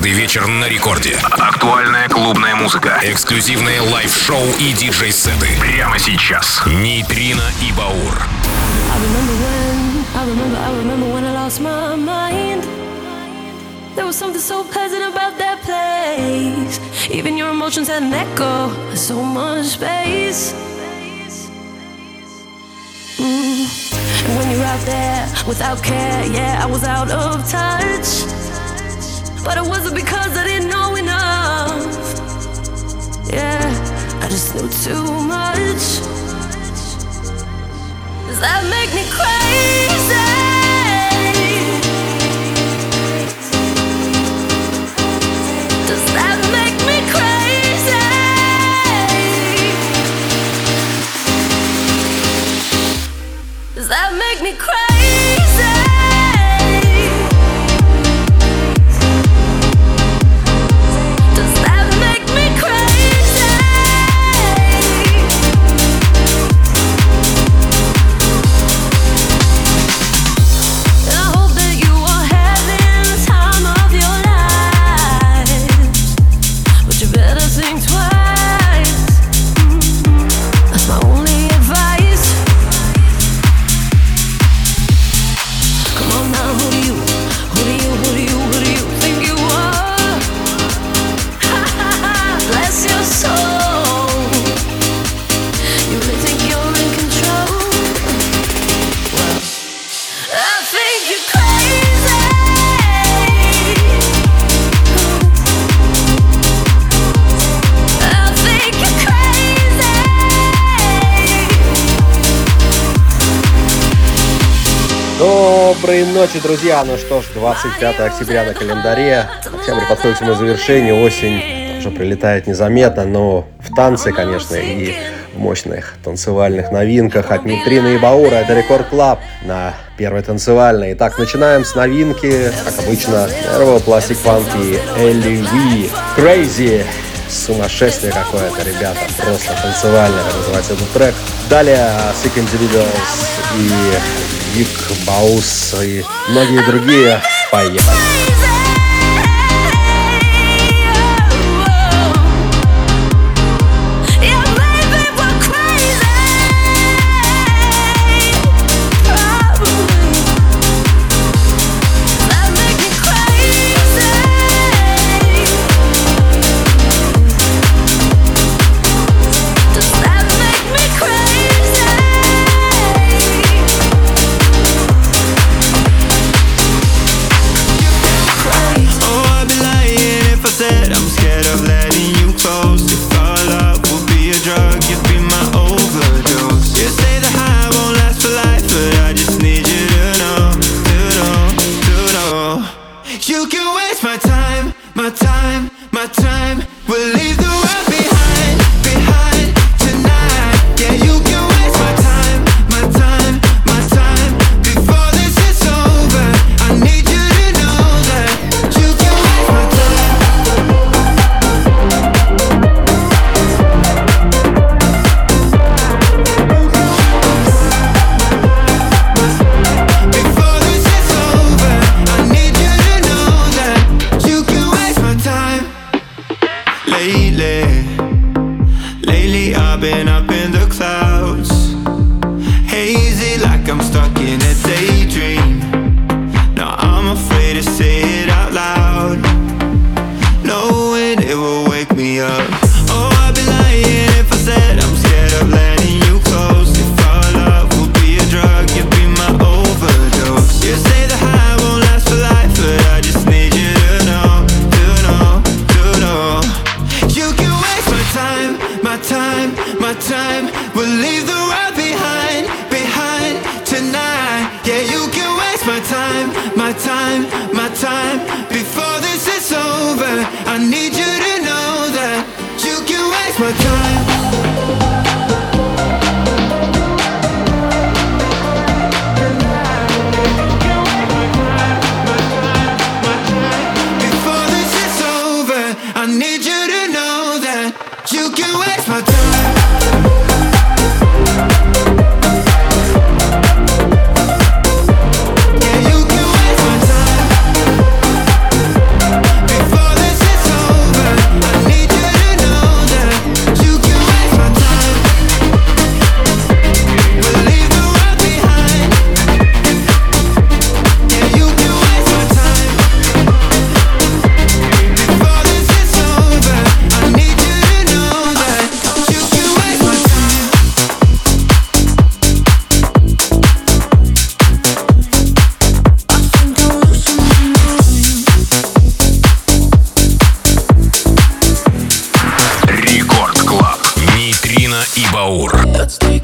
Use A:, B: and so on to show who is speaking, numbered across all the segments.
A: Каждый вечер на рекорде.
B: Актуальная клубная музыка.
A: Эксклюзивные лайв-шоу и диджей-сеты.
B: Прямо сейчас.
A: Нейтрино и Баур.
C: There was something so pleasant about that place. Even your emotions had an echo, so much space. Mm. And when you're out there without care, yeah, I was out of touch. But it wasn't because I didn't know enough. Yeah, I just knew too much. Does that make me crazy?
D: Доброй ночи, друзья! Ну что ж, 25 октября на календаре. Октябрь подходит к своему завершению, осень уже прилетает незаметно, но в танце, конечно, и в мощных танцевальных новинках от Нитрина и Баура. Это Рекорд Клаб на первой танцевальной. Итак, начинаем с новинки, как обычно, первого Plastic Funk и Элли Ви. Crazy сумасшествие какое-то, ребята. Просто танцевально, как называется этот трек. Далее Sick Individuals и Вик Баус и многие другие. Поехали!
E: Saur. Let's take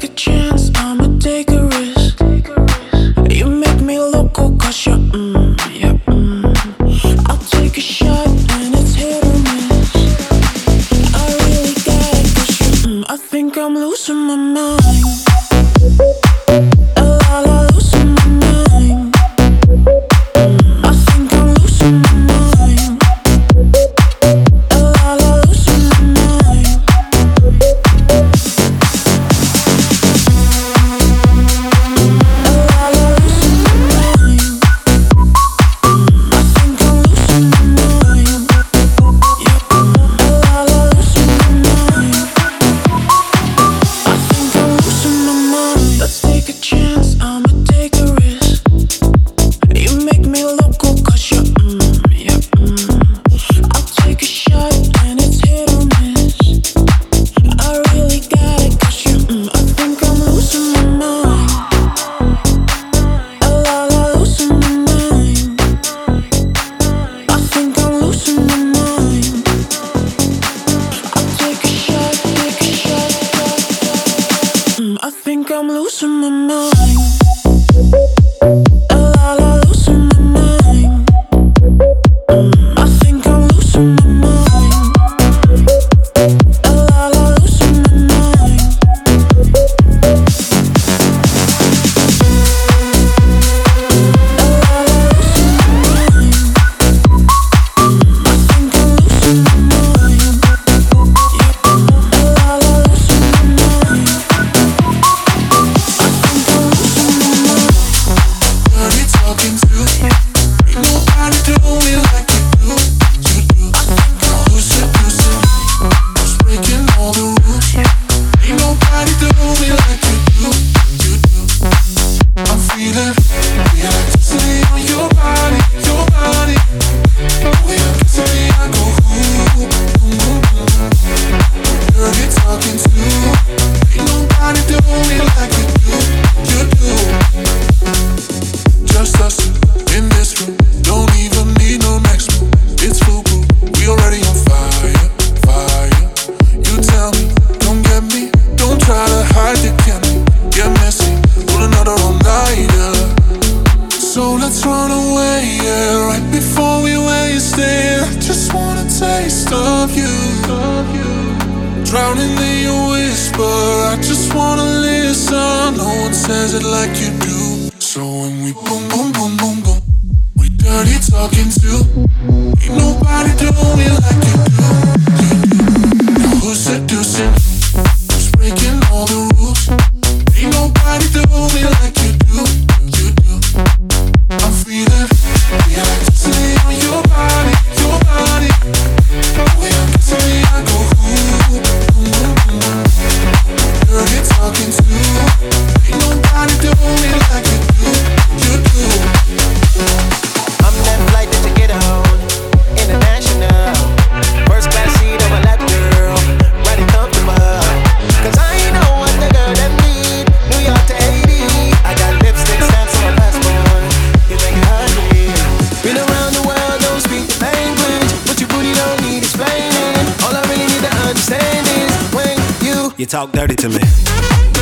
E: you
F: talk dirty to me.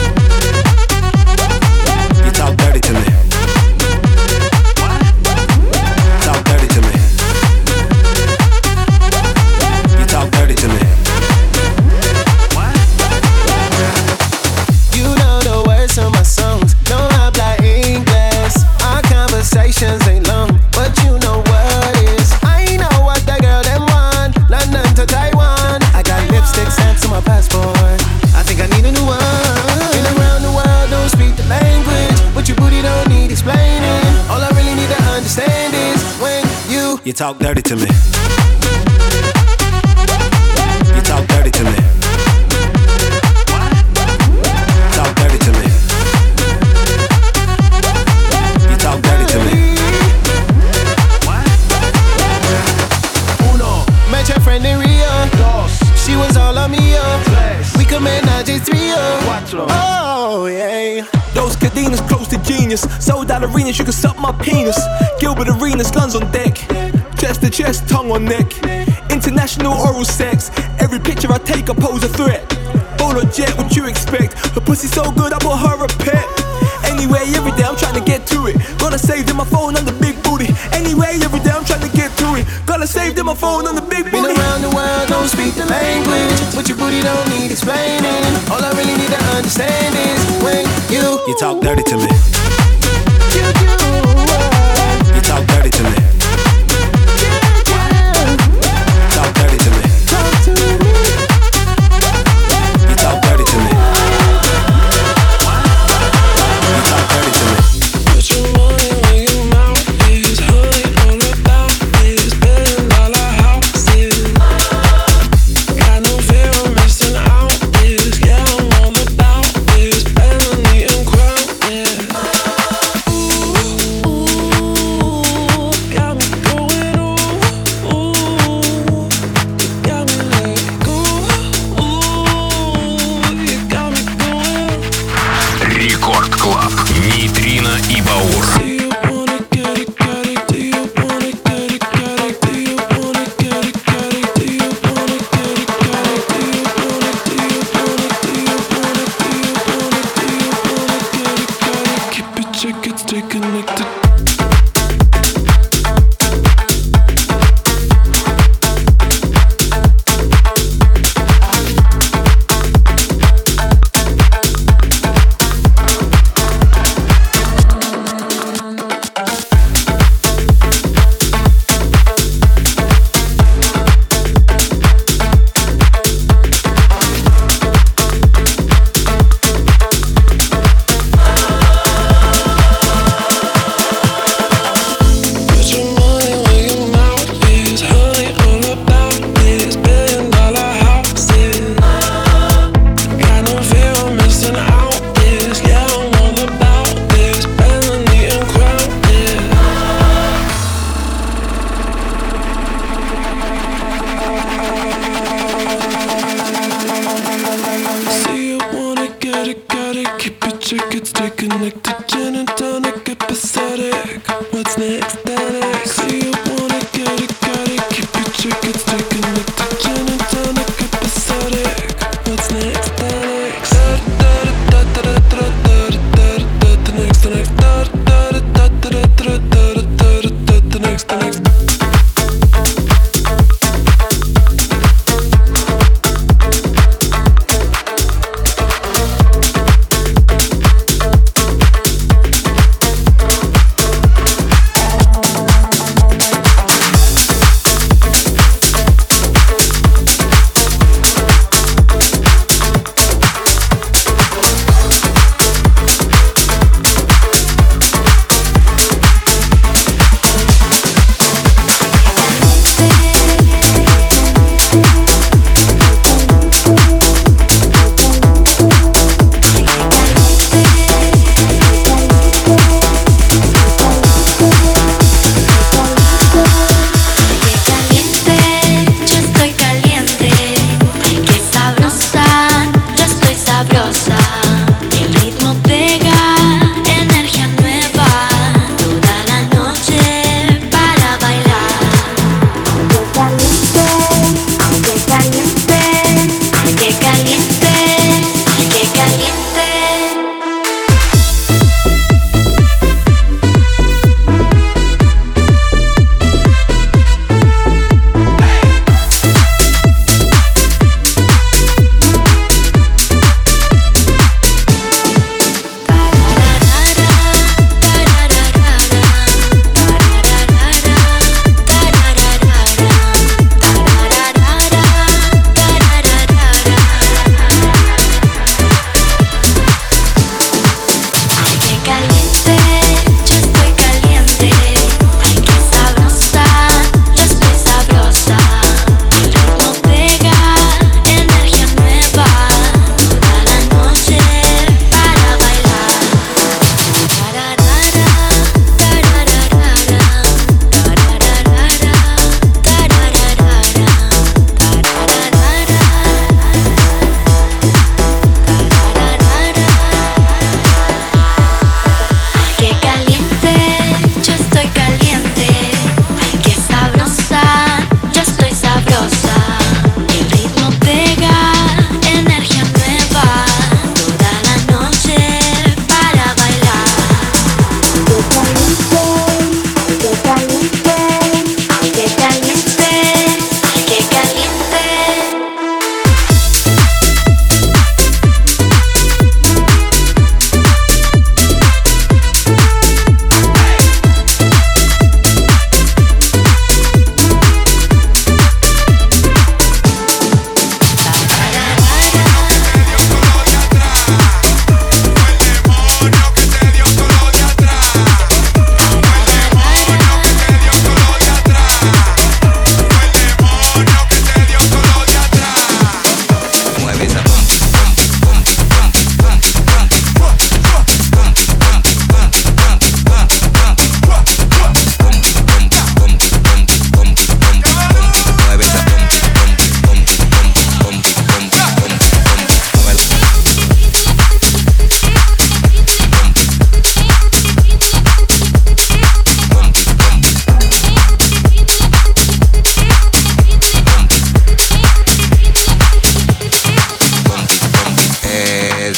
F: Talk dirty to me. You talk dirty to me. Talk dirty to me. You talk dirty to me. Uno. Met your friend in Rio. Dos, She was all on me, We could manage a trio. Oh, yeah.
G: Those cadenas close to genius. Sold out arenas, you can suck my penis. Gilbert Arenas, guns on deck. Chest tongue on neck. International oral sex. Every picture I take, I pose a threat. Bolo jet, what you expect? Her pussy so good, I bought her a pet. Anyway, every day I'm trying to get to it. Gotta save in my phone on the big booty. Anyway, every day I'm trying to get to it. Gotta save in my phone on the big
F: Been
G: booty.
F: around the world, don't speak the language, but your booty don't need explaining. All I really need to understand is when you you talk dirty to me. You do. You talk dirty to me.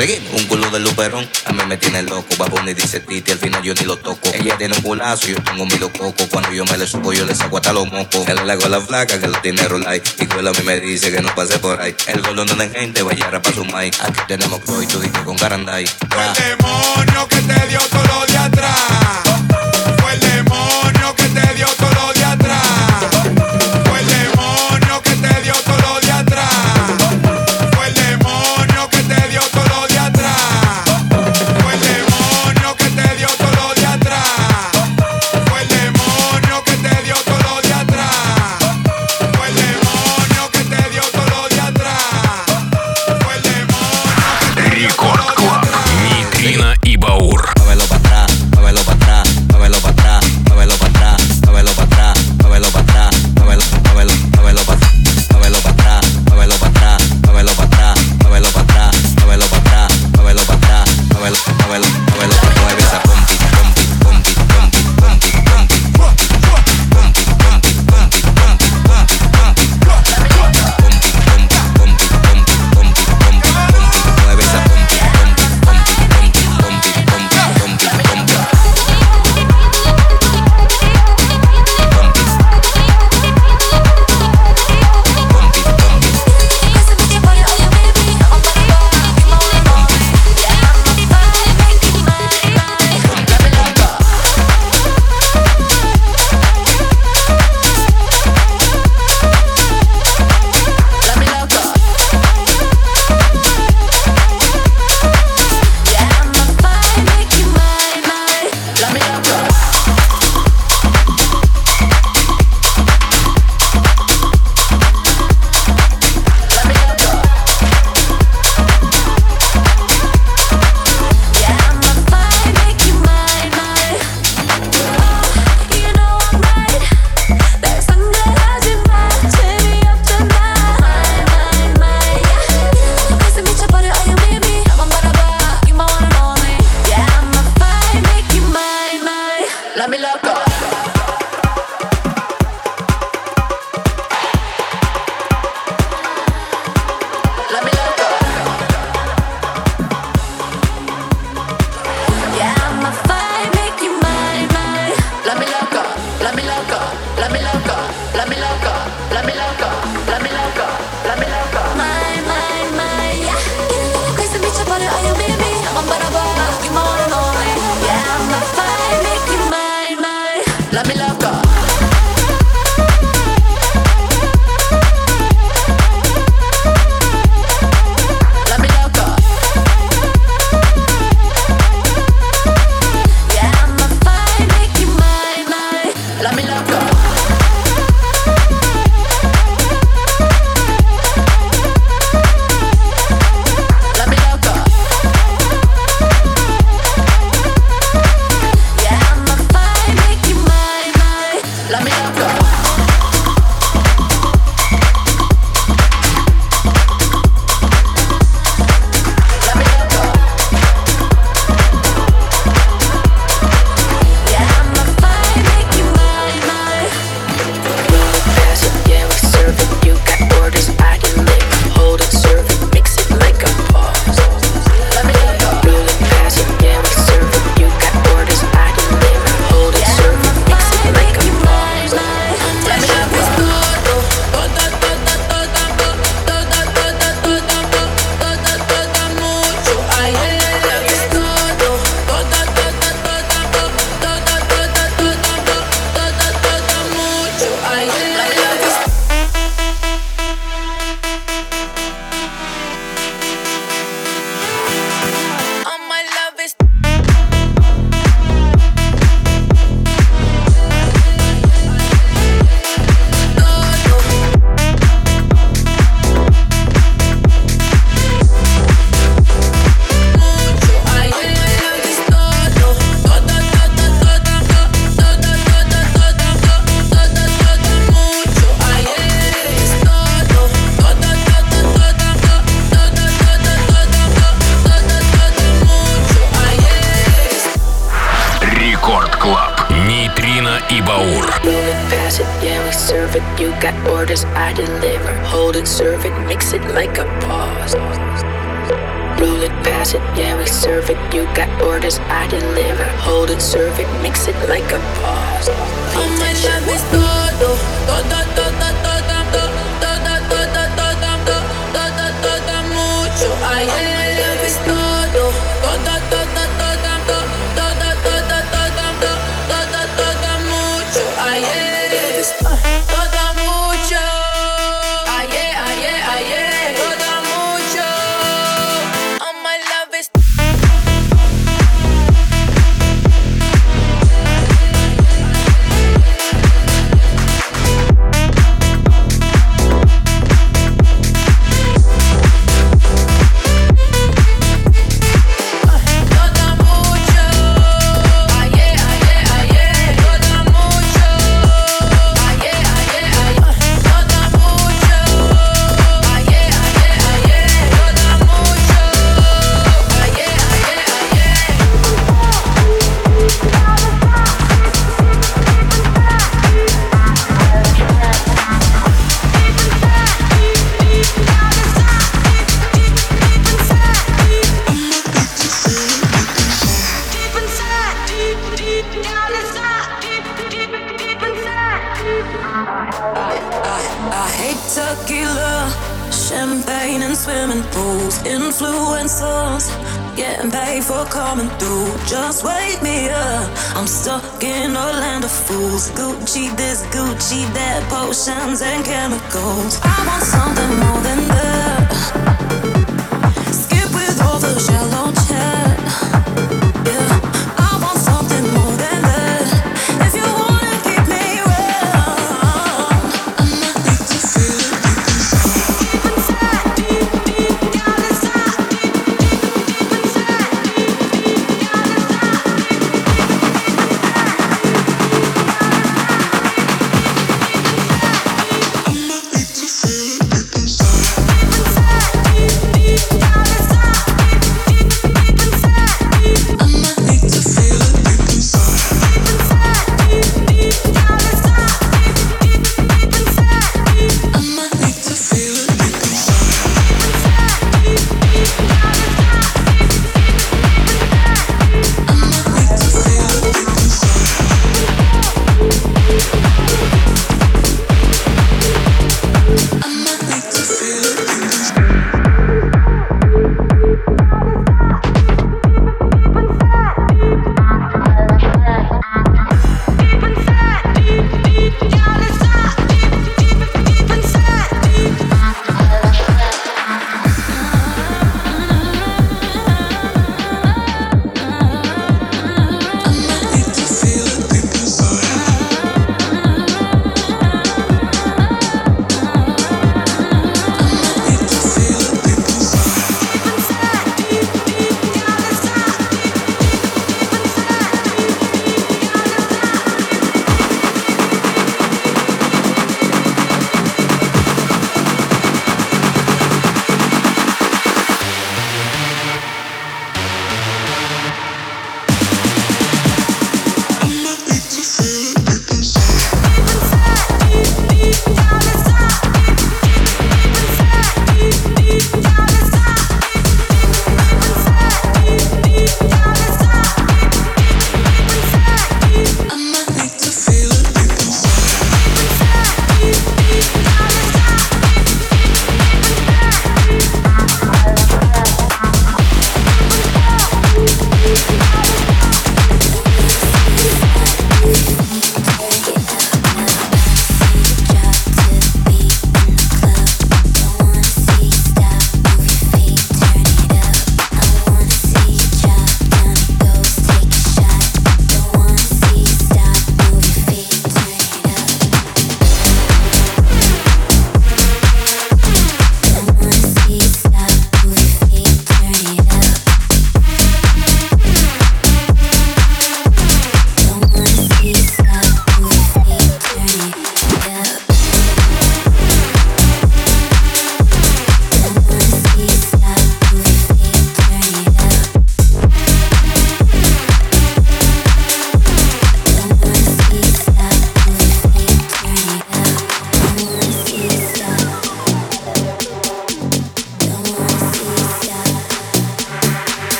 H: Seguimos. Un culo de luperón, a mí me tiene loco. Baboni dice Titi, al final yo ni lo toco. Ella tiene un culazo, yo tengo mi coco, Cuando yo me le subo, yo le saco hasta los mocos. Él le hago la flaca que lo tiene rolay. Y cuela a mí me dice que no pase por ahí. El golón donde hay gente, vaya para su mic. Aquí tenemos Croy, tú con Garanday.
C: El demonio que te dio todo de atrás.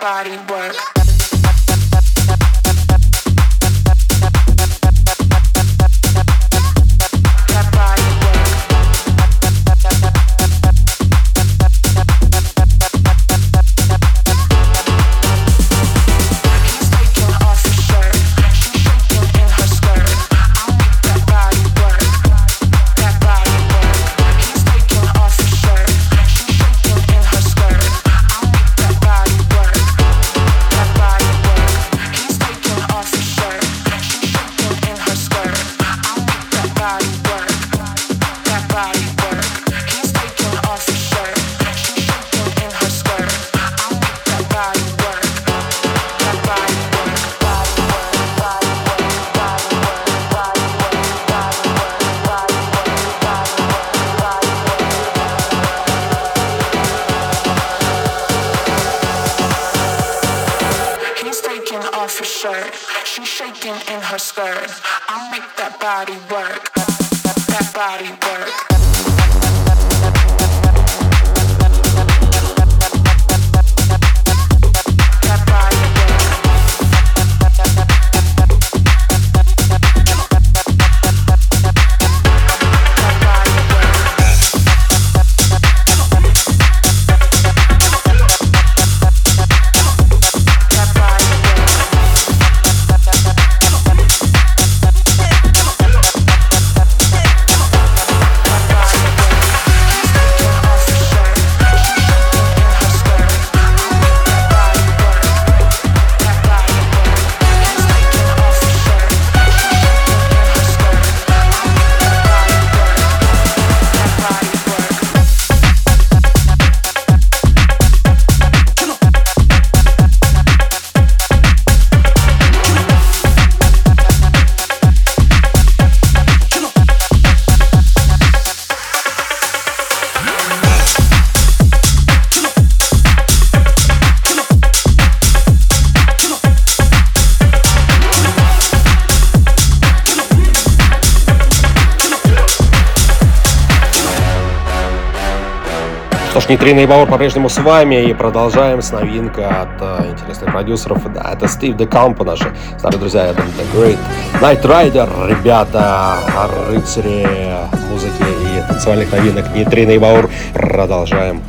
I: body work.
J: Дмитрий Наибаур по-прежнему с вами и продолжаем с новинкой от э, интересных продюсеров. Да, это Стив Де Кампо, наши старые друзья, это The Great Night Rider, ребята, рыцари музыки и танцевальных новинок. Дмитрий Наибаур, продолжаем.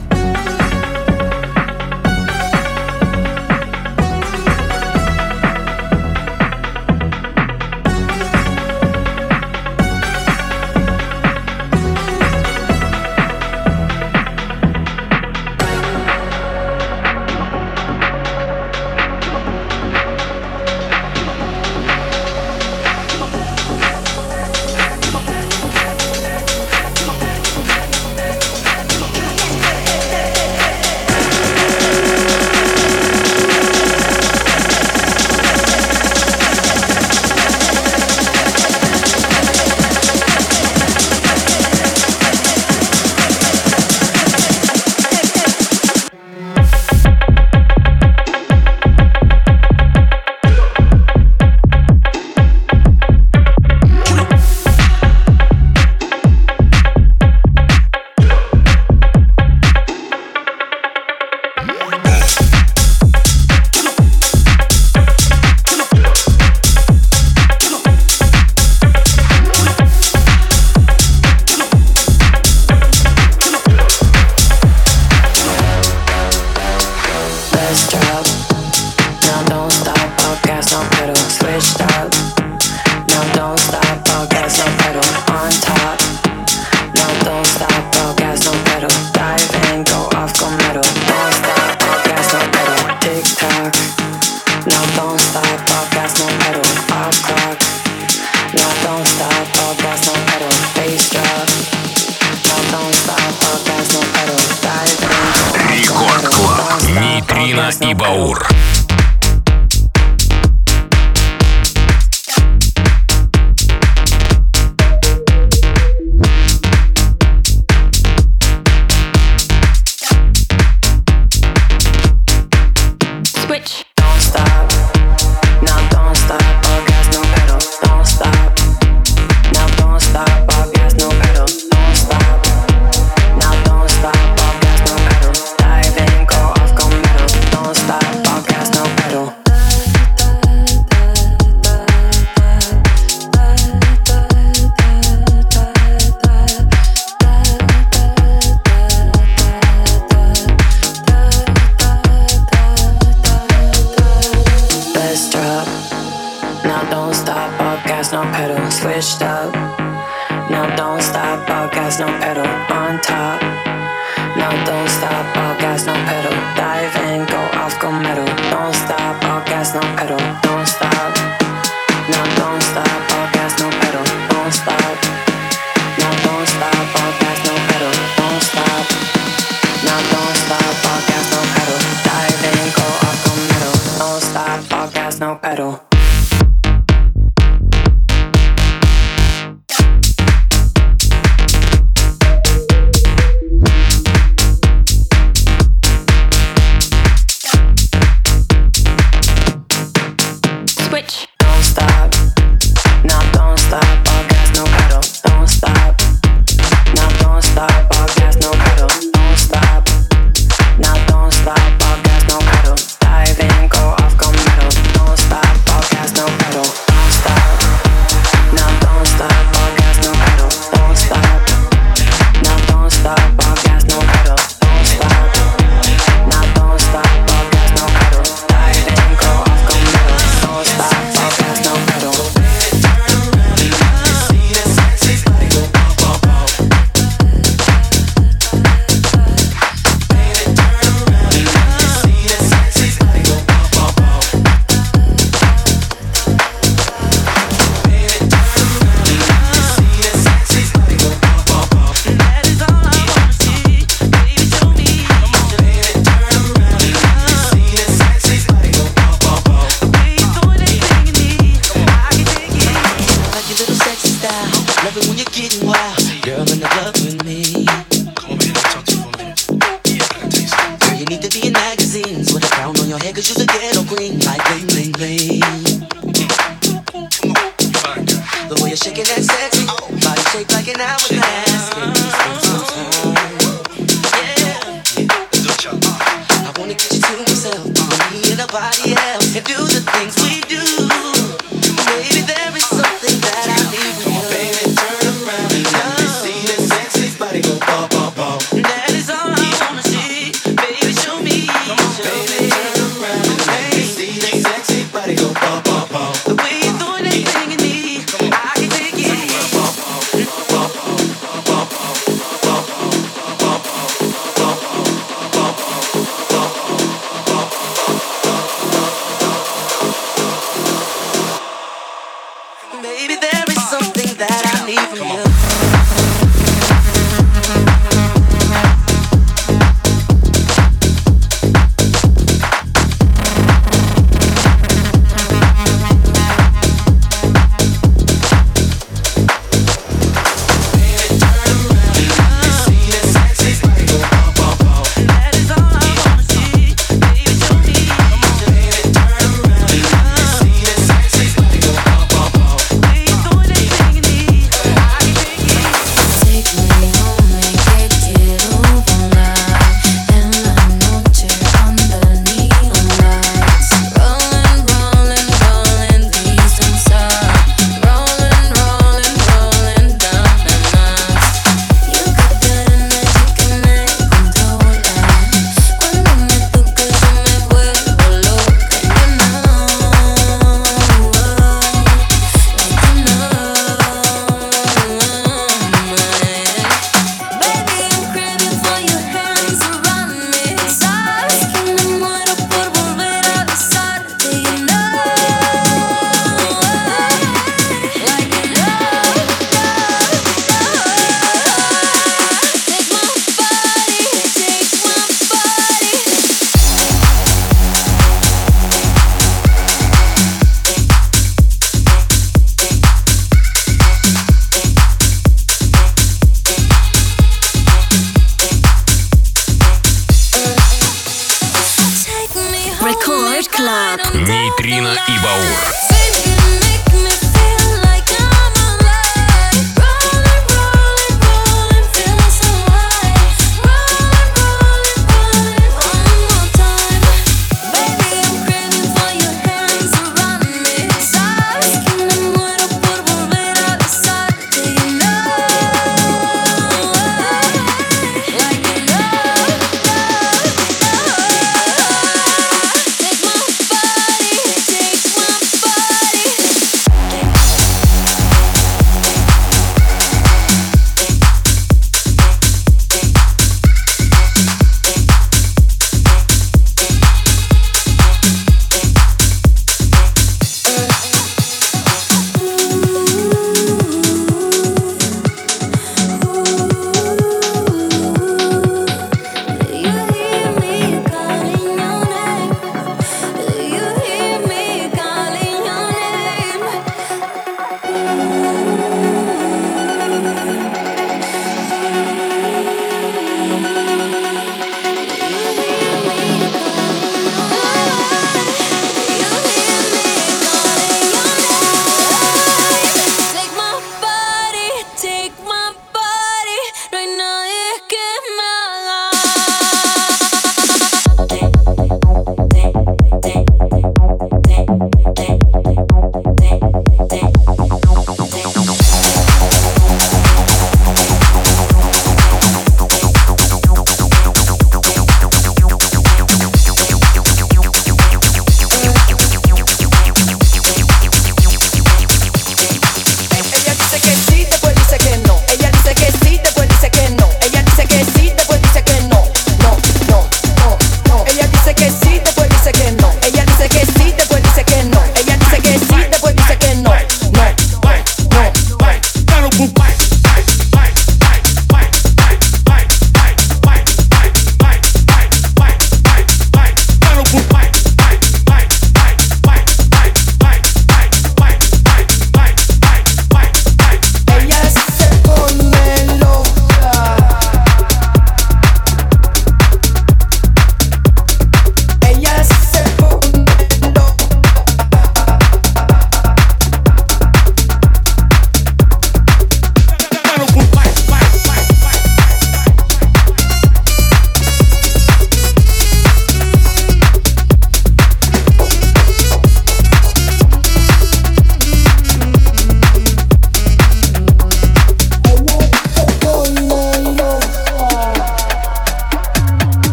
E: nobody else can do the things we do.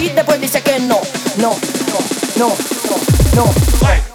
E: sí, después pues dice que no, no, no,
K: no, no, no.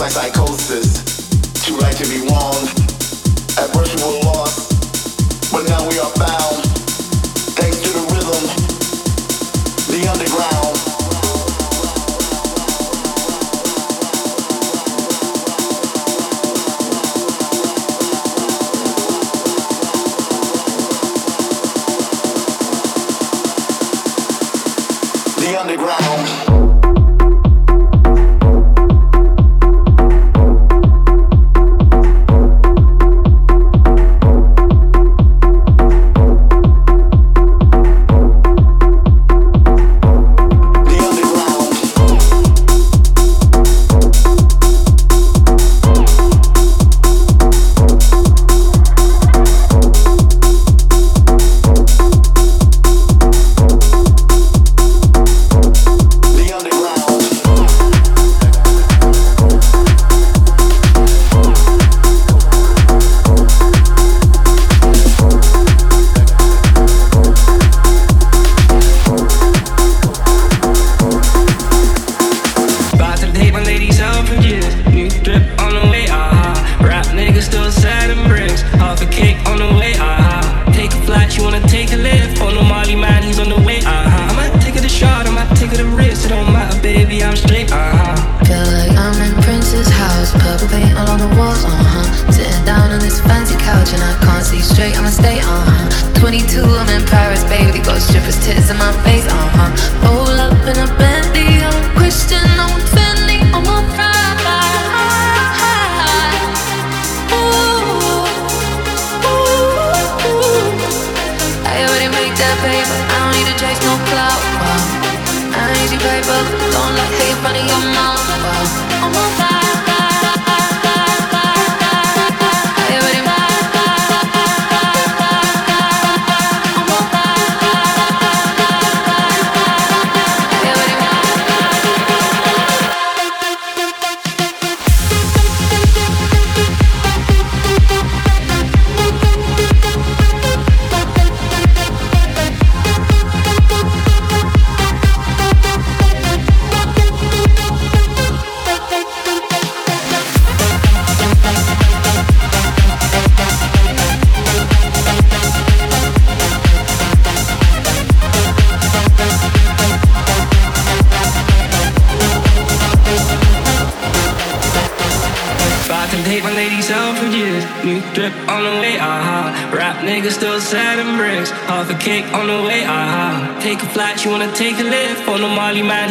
K: Like
L: psychosis. Too right to be wrong. At first we were lost, but now we are found.
M: I don't
C: need to chase no clout. Wow. I easy paper, don't let hate of your mouth. I'm on fire.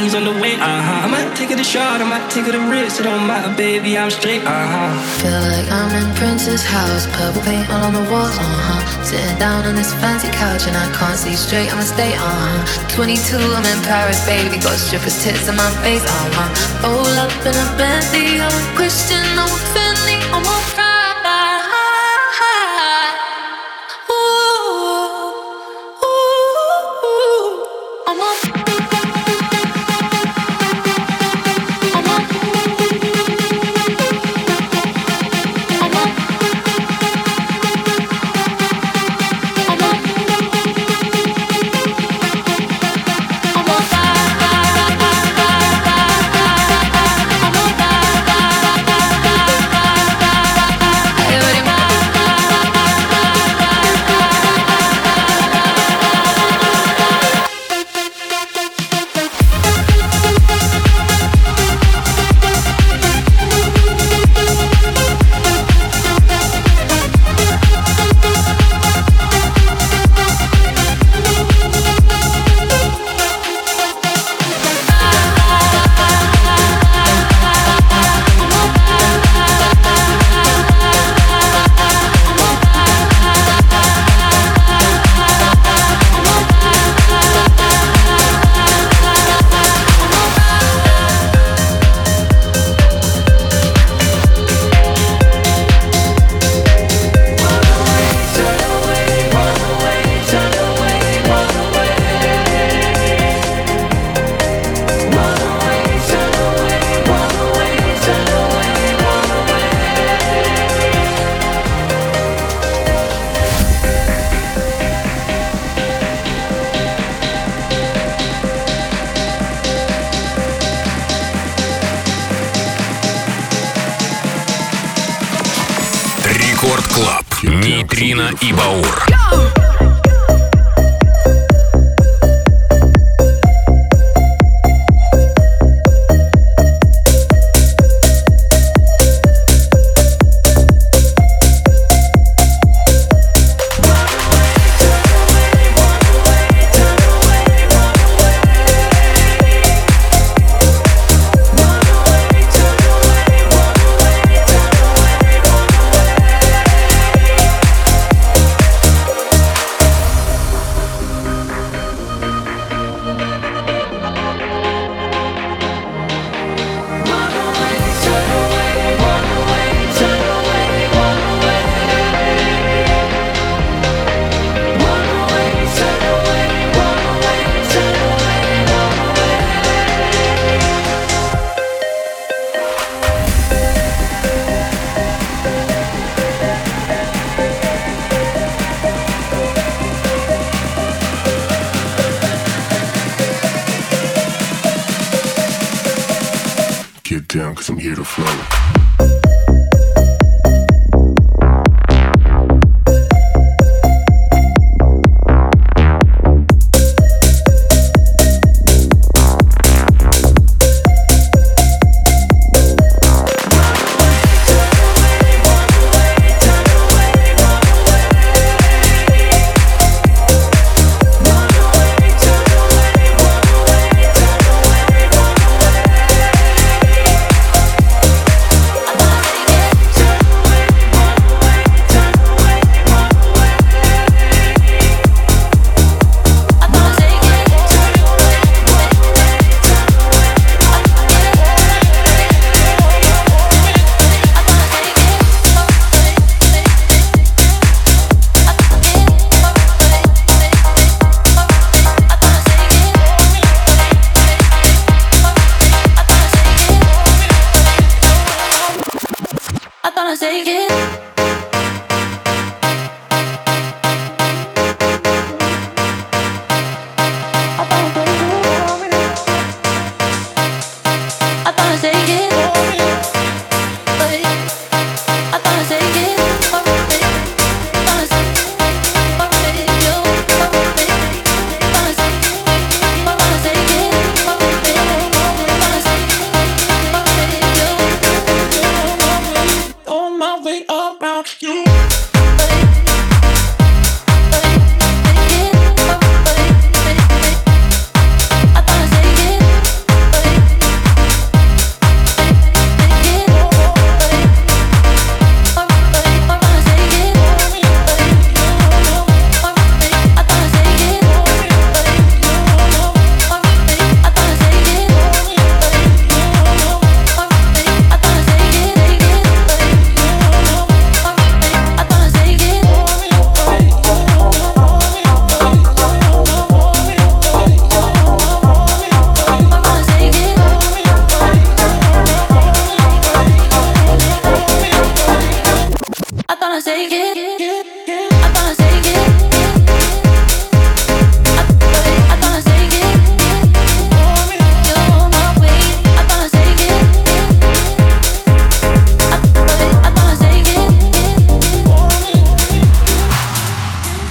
M: On the way, aha. I might take it a shot, I might take it a risk. It don't matter, baby, I'm straight, aha.
C: Feel like I'm in Prince's house, purple paint all on the walls, uh huh. Sitting down on this fancy couch and I can't see straight, I'ma stay, uh huh. 22, I'm in Paris, baby, got strippers' tits in my face, uh huh. Roll up in a Bentley, I'm a Christian, I'm a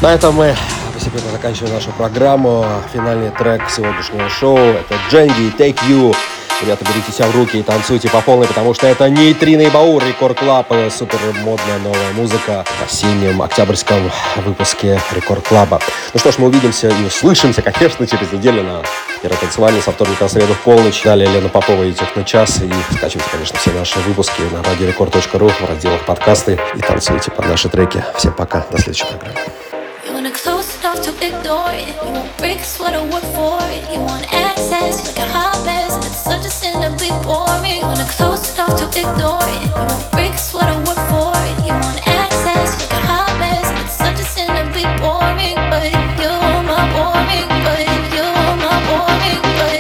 J: На этом мы постепенно заканчиваем нашу программу. Финальный трек сегодняшнего шоу — это Дженди «Take You». Ребята, берите себя в руки и танцуйте по полной, потому что это Нейтрино и Баур, Рекорд Клаб, супер модная новая музыка в осеннем октябрьском выпуске Рекорд Клаба. Ну что ж, мы увидимся и услышимся, конечно, через неделю на Первой танцевальной со вторника в среду в полночь. Далее Лена Попова и Техночас. И скачивайте, конечно, все наши выпуски на радиорекорд.ру в разделах подкасты и танцуйте под наши треки. Всем пока, до следующей программы.
C: You wanna close enough to ignore it. You want bricks, what I work for it. You want access like a harvest. It's such a sin to be boring. You wanna close enough to ignore it. You want bricks, what I work for it. You want access like a harvest. It's such a sin to be boring, but you're my boring, but you're my boring, but.